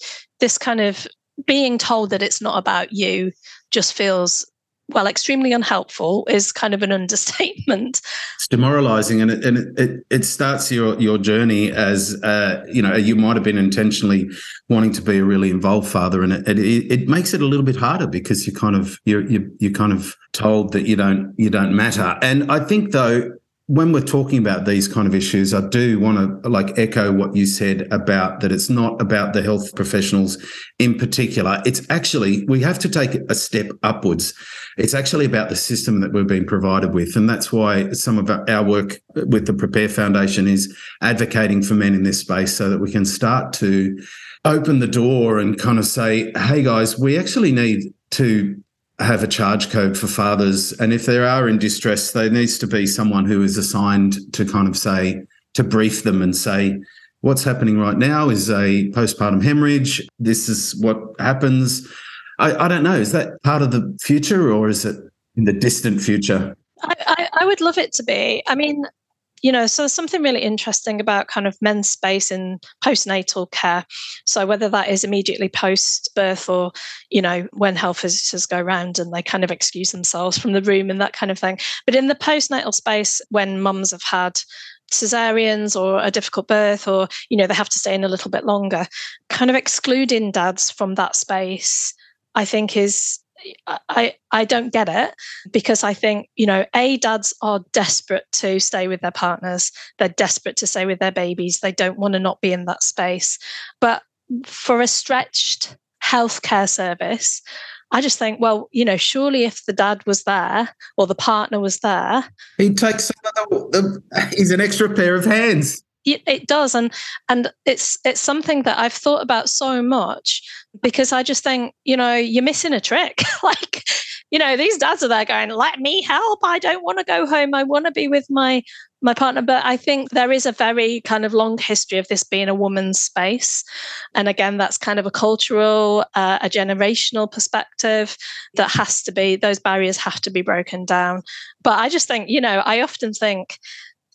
this kind of being told that it's not about you just feels well, extremely unhelpful is kind of an understatement. It's demoralizing, and it, and it, it, it starts your your journey as uh, you know you might have been intentionally wanting to be a really involved father, and it, it, it makes it a little bit harder because you kind of you're you you're kind of told that you don't you don't matter. And I think though when we're talking about these kind of issues, I do want to like echo what you said about that it's not about the health professionals in particular. It's actually, we have to take a step upwards. It's actually about the system that we've been provided with. And that's why some of our work with the Prepare Foundation is advocating for men in this space so that we can start to open the door and kind of say, hey guys, we actually need to have a charge code for fathers. And if they are in distress, there needs to be someone who is assigned to kind of say, to brief them and say, what's happening right now is a postpartum hemorrhage. This is what happens. I, I don't know. Is that part of the future or is it in the distant future? I, I, I would love it to be. I mean, you know, so there's something really interesting about kind of men's space in postnatal care. So whether that is immediately post birth or, you know, when health visitors go around and they kind of excuse themselves from the room and that kind of thing. But in the postnatal space, when mums have had cesareans or a difficult birth or you know they have to stay in a little bit longer kind of excluding dads from that space i think is I, I don't get it because I think, you know, A, dads are desperate to stay with their partners. They're desperate to stay with their babies. They don't want to not be in that space. But for a stretched healthcare service, I just think, well, you know, surely if the dad was there or the partner was there, he takes some of the, the he's an extra pair of hands it, it does and and it's it's something that i've thought about so much because i just think you know you're missing a trick. Like you know these dads are there going let me help. I don't want to go home. I want to be with my my partner. But i think there is a very kind of long history of this being a woman's space. And again that's kind of a cultural uh, a generational perspective that has to be those barriers have to be broken down. But i just think you know i often think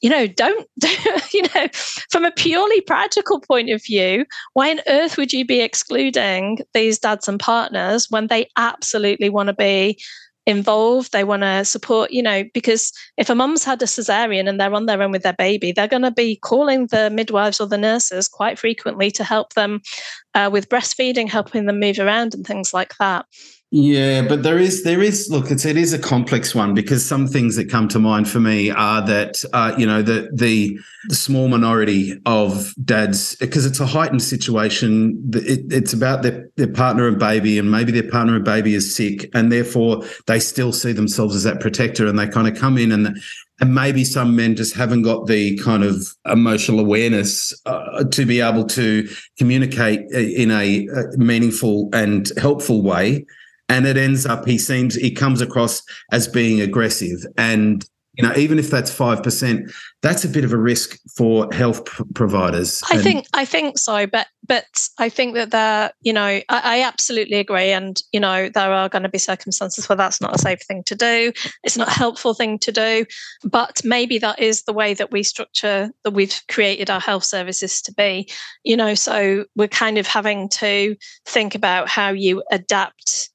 you know, don't, you know, from a purely practical point of view, why on earth would you be excluding these dads and partners when they absolutely want to be involved? They want to support, you know, because if a mum's had a cesarean and they're on their own with their baby, they're going to be calling the midwives or the nurses quite frequently to help them uh, with breastfeeding, helping them move around and things like that. Yeah, but there is there is look, it's it is a complex one because some things that come to mind for me are that uh, you know the the small minority of dads because it's a heightened situation. It, it's about their their partner and baby, and maybe their partner and baby is sick, and therefore they still see themselves as that protector, and they kind of come in and and maybe some men just haven't got the kind of emotional awareness uh, to be able to communicate in a, a meaningful and helpful way and it ends up he seems he comes across as being aggressive. And you know even if that's 5% that's a bit of a risk for health p- providers. I and- think i think so but but i think that there you know I, I, absolutely agree. And you know there are going to be circumstances where that's not a safe thing to do. It's not a helpful thing to do. But maybe that is the way that we structure that we've created our health services to be. You know so we're kind of having to think about how you adapt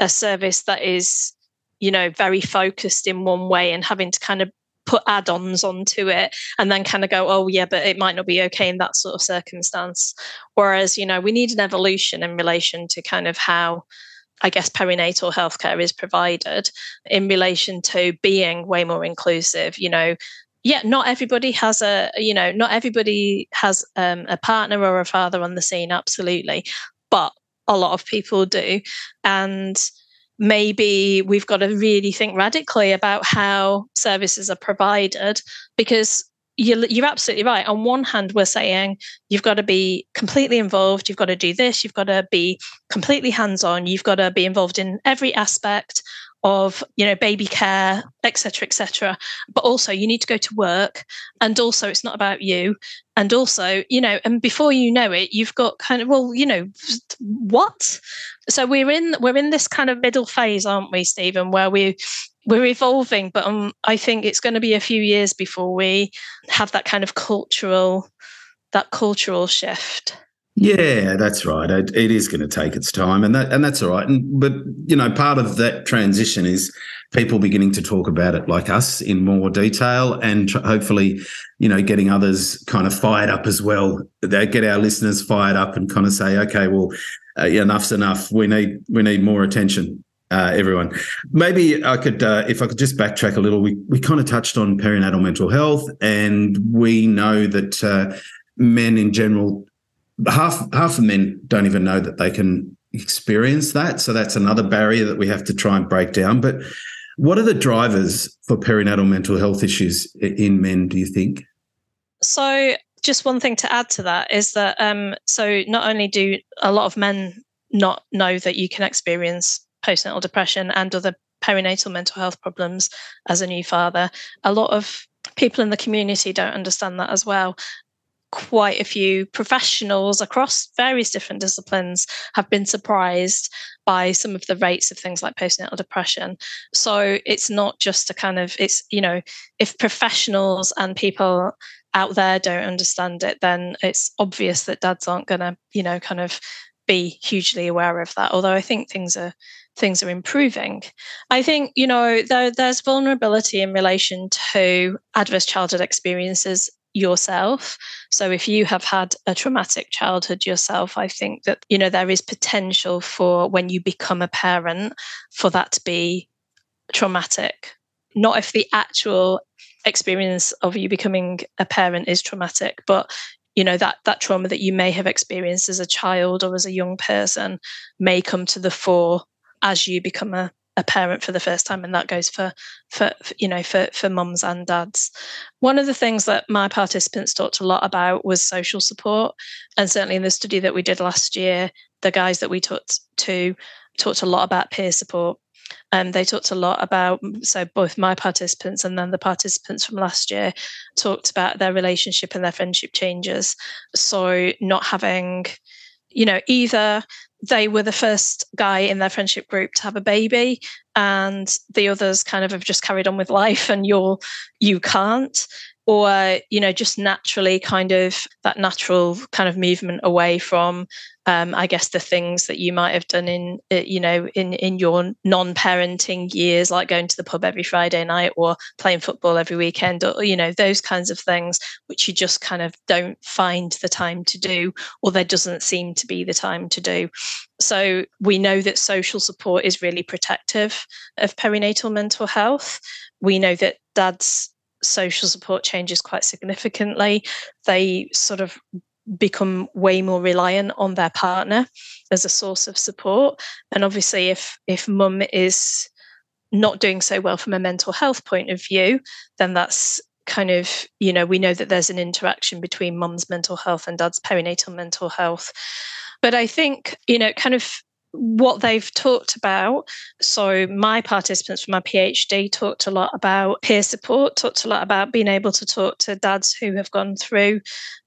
a service that is you know very focused in one way and having to kind of put add-ons onto it and then kind of go oh yeah but it might not be okay in that sort of circumstance whereas you know we need an evolution in relation to kind of how I guess perinatal healthcare is provided in relation to being way more inclusive. You know, yeah, not everybody has a, you know, not everybody has um, a partner or a father on the scene, absolutely. But a lot of people do. And maybe we've got to really think radically about how services are provided because you're, you're absolutely right. On one hand, we're saying you've got to be completely involved, you've got to do this, you've got to be completely hands on, you've got to be involved in every aspect of you know baby care etc etc but also you need to go to work and also it's not about you. And also you know and before you know it you've got kind of well you know what? So we're in we're in this kind of middle phase aren't we stephen where we we're evolving but um, i think it's going to be a few years before we have that kind of cultural that cultural shift yeah, that's right. It, it is going to take its time, and that and that's all right. And but you know, part of that transition is people beginning to talk about it like us in more detail, and tr- hopefully, you know, getting others kind of fired up as well. They get our listeners fired up and kind of say, okay, well, uh, enough's enough. We need we need more attention. Uh, everyone. Maybe I could, uh, if I could just backtrack a little. We we kind of touched on perinatal mental health, and we know that uh, men in general half half of men don't even know that they can experience that. So that's another barrier that we have to try and break down. But what are the drivers for perinatal mental health issues in men, do you think? So just one thing to add to that is that um, so not only do a lot of men not know that you can experience postnatal depression and other perinatal mental health problems as a new father, a lot of people in the community don't understand that as well quite a few professionals across various different disciplines have been surprised by some of the rates of things like postnatal depression. So it's not just a kind of, it's, you know, if professionals and people out there don't understand it, then it's obvious that dads aren't going to, you know, kind of be hugely aware of that. Although I think things are things are improving. I think, you know, there, there's vulnerability in relation to adverse childhood experiences yourself. So if you have had a traumatic childhood yourself, I think that, you know, there is potential for when you become a parent for that to be traumatic. Not if the actual experience of you becoming a parent is traumatic, but you know that that trauma that you may have experienced as a child or as a young person may come to the fore as you become a a parent for the first time and that goes for for you know for for mums and dads. One of the things that my participants talked a lot about was social support and certainly in the study that we did last year the guys that we talked to talked a lot about peer support and they talked a lot about so both my participants and then the participants from last year talked about their relationship and their friendship changes. So not having you know either they were the first guy in their friendship group to have a baby and the others kind of have just carried on with life and you're you can't. Or you know just naturally kind of that natural kind of movement away from um, I guess the things that you might have done in, uh, you know, in in your non-parenting years, like going to the pub every Friday night or playing football every weekend, or you know, those kinds of things, which you just kind of don't find the time to do, or there doesn't seem to be the time to do. So we know that social support is really protective of perinatal mental health. We know that dad's social support changes quite significantly. They sort of become way more reliant on their partner as a source of support. And obviously if if mum is not doing so well from a mental health point of view then that's kind of you know we know that there's an interaction between mum's mental health and dad's perinatal mental health. But i think you know kind of what they've talked about. So, my participants from my PhD talked a lot about peer support, talked a lot about being able to talk to dads who have gone through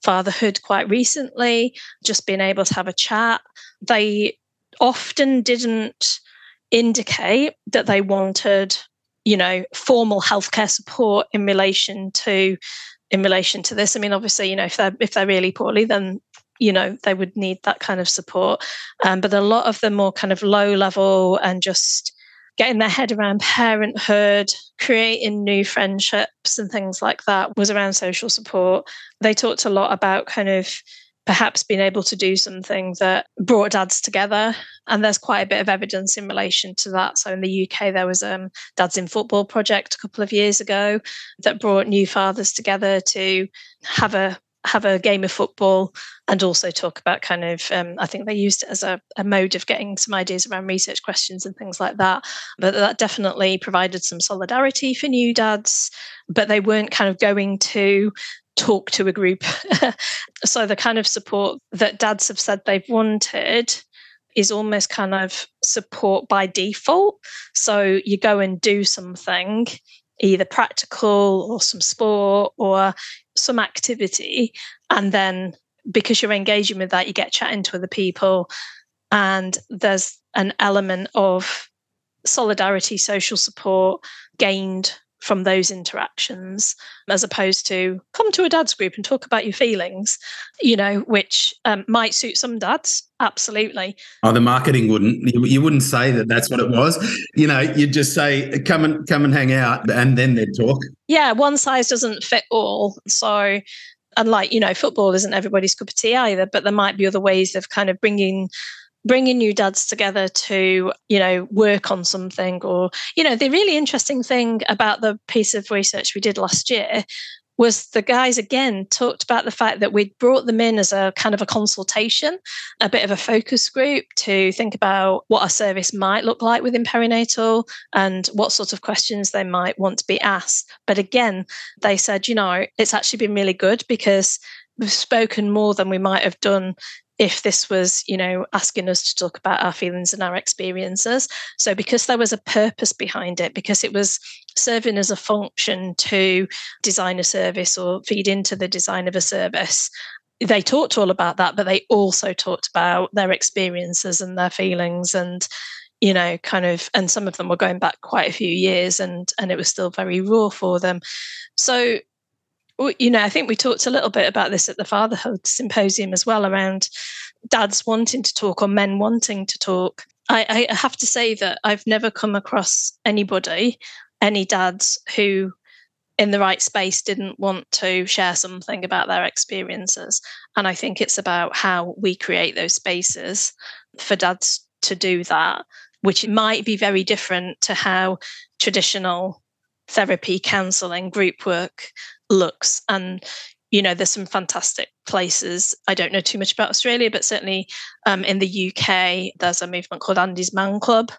fatherhood quite recently, just being able to have a chat. They often didn't indicate that they wanted you know formal healthcare support in relation to in relation to this i mean obviously you know if they're if they're really poorly then you know they would need that kind of support. Um, but a lot of the more kind of low level and just getting their head around parenthood creating new friendships and things like that was around social support. They talked a lot about kind of perhaps being able to do something that brought dads together. And there's quite a bit of evidence in relation to that. So in the uk there was a um, dads in football project a couple of years ago that brought new fathers together to have a have a game of football and also talk about kind of um, i think they used it as a, a, mode of getting some ideas around research questions and things like that. But that definitely provided some solidarity for new dads but they weren't kind of going to talk to a group. So the kind of support that dads have said they've wanted is almost kind of support by default. So you go and do something either practical or some sport or some activity and then because you're engaging with that you get chatting to other people and there's an element of solidarity social support gained from those interactions as opposed to come to a dad's group and talk about your feelings you know which um, might suit some dads absolutely. Oh the marketing wouldn't. You, you, wouldn't say that that's what it was. You know you'd just say come and come and hang out and then they'd talk. Yeah one size doesn't fit all. So and like you know football isn't everybody's cup of tea either but there might be other ways of kind of bringing bringing new dads together to you know work on something or you know the really interesting thing about the piece of research we did last year was the guys again talked about the fact that we'd brought them in as a kind of a consultation, a bit of a focus group to think about what a service might look like within perinatal and what sort of questions they might want to be asked. But again, they said, you know, it's actually been really good because we've spoken more than we might have done if this was, you know, asking us to talk about our feelings and our experiences. So, because there was a purpose behind it, because it was serving as a function to design a service or feed into the design of a service, they talked all about that, but they also talked about their experiences and their feelings and you know kind of and some of them were going back quite a few years and and it was still very raw for them so you know, I think we talked a little bit about this at the fatherhood symposium as well around dads wanting to talk or men wanting to talk. I, I have to say that I've never come across anybody, any dads who in the right space didn't want to share something about their experiences. And I think it's about how we create those spaces for dads to do that, which might be very different to how traditional therapy, counseling, group work looks. And, you know, there's some fantastic places. I don't know too much about Australia, but certainly um, in the UK, there's a movement called Andy's Man Club,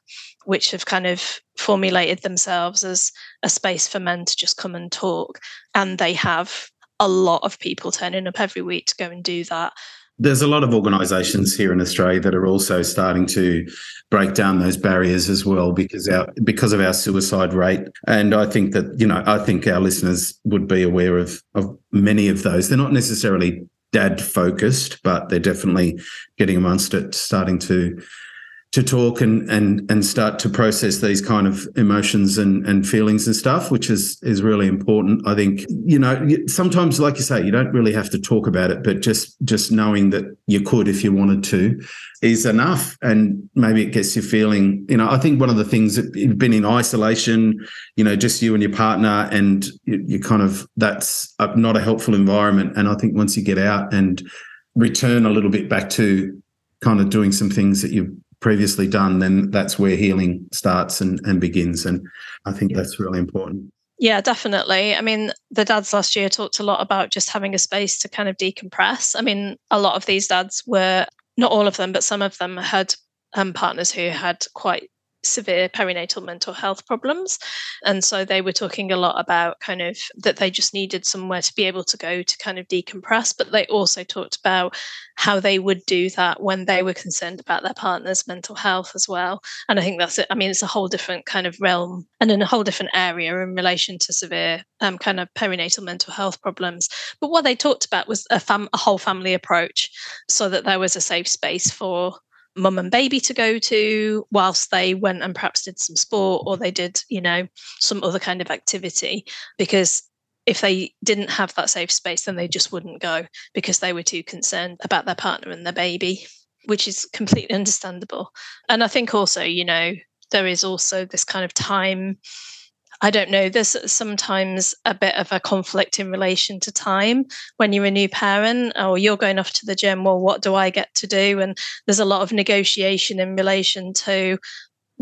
which have kind of formulated themselves as a space for men to just come and talk. And they have a lot of people turning up every week to go and do that. There's a lot of organisations here in Australia that are also starting to break down those barriers as well because our because of our suicide rate. And I think that you know I think our listeners would be aware of of many of those. They're not necessarily dad focused, but they're definitely getting amongst it, starting to to talk and and and start to process these kind of emotions and and feelings and stuff which is is really important i think. You know sometimes like you say you don't really have to talk about it but just just knowing that you could if you wanted to is enough and maybe it gets you feeling you know i think one of the things that you've been in isolation you know just you and your partner and you, you kind of that's a, not a helpful environment and i think once you get out and return a little bit back to kind of doing some things that you've previously done, then that's where healing starts and, and begins. And I think that's really important. Yeah, definitely. I mean, the dads last year talked a lot about just having a space to kind of decompress. I mean, a lot of these dads were, not all of them, but some of them had um, partners who had quite severe perinatal mental health problems. And so they were talking a lot about kind of that they just needed somewhere to be able to go to kind of decompress. But they also talked about how they would do that when they were concerned about their partner's mental health as well. And I think that's it. I mean, it's a whole different kind of realm and in a whole different area in relation to severe um, kind of perinatal mental health problems. But what they talked about was a, fam- a whole family approach so that there was a safe space for mum and baby to go to whilst they went and perhaps did some sport or they did, you know, some other kind of activity. Because if they didn't have that safe space, then they just wouldn't go because they were too concerned about their partner and their baby, which is completely understandable. And I think also, you know, there is also this kind of time I don't know, there's sometimes a bit of a conflict in relation to time when you're a new parent or you're going off to the gym. Well, what do I get to do? And there's a lot of negotiation in relation to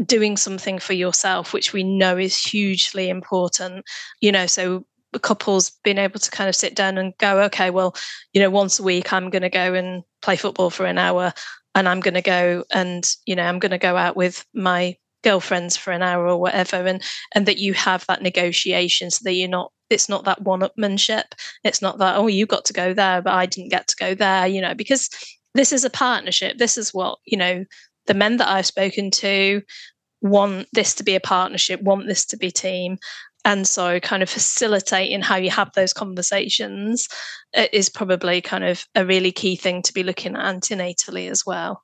doing something for yourself, which we know is hugely important. You know, so couples being able to kind of sit down and go, okay, well, you know, once a week I'm going to go and play football for an hour and I'm going to go and, you know, I'm going to go out with my girlfriends for an hour or whatever and and that you have that negotiation so that you're not it's not that one-upmanship. It's not that oh you got to go there but i didn't get to go there you know because this is a partnership. This is what you know the men that i've spoken to want this to be a partnership want this to be team. And so kind of facilitating how you have those conversations uh, is probably kind of a really key thing to be looking at antenatally as well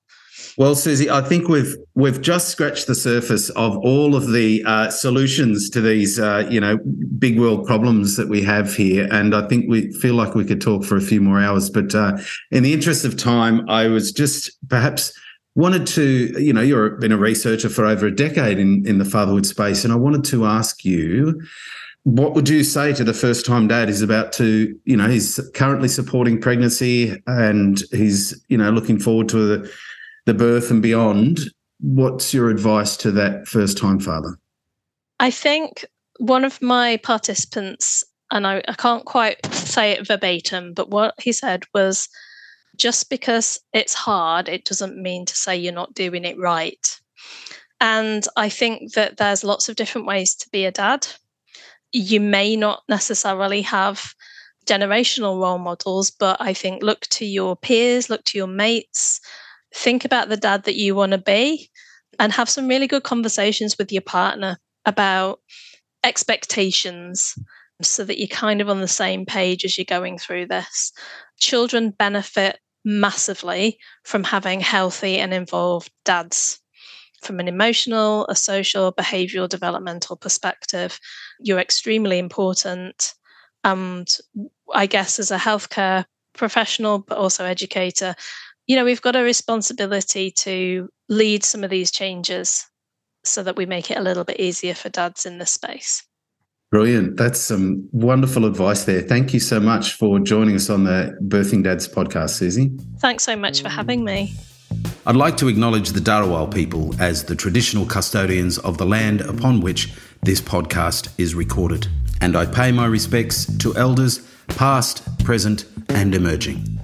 well, Suzy, I think we've we've just scratched the surface of all of the uh, solutions to these, uh, you know, big world problems that we have here, and I think we feel like we could talk for a few more hours. But uh, in the interest of time, I was just perhaps wanted to, you know, you've been a researcher for over a decade in in the fatherhood space, and I wanted to ask you. What would you say to the first time dad is about to, you know, he's currently supporting pregnancy and he's, you know, looking forward to the the birth and beyond, what's your advice to that first time father? I think one of my participants, and I, I can't quite say it verbatim, but what he said was just because it's hard, it doesn't mean to say you're not doing it right. And I think that there's lots of different ways to be a dad. You may not necessarily have generational role models, but I think look to your peers, look to your mates, think about the dad that you want to be and have some really good conversations with your partner about expectations so that you're kind of on the same page as you're going through this. Children benefit massively from having healthy and involved dads. From an emotional, a social, behavioral, developmental perspective, you're extremely important. And I guess as a healthcare professional, but also educator, you know, we've got a responsibility to lead some of these changes so that we make it a little bit easier for dads in this space. Brilliant. That's some wonderful advice there. Thank you so much for joining us on the Birthing Dads podcast, Suzy. Thanks so much for having me. I'd like to acknowledge the Dharawal people as the traditional custodians of the land upon which this podcast is recorded. And I pay my respects to elders, past, present, and emerging.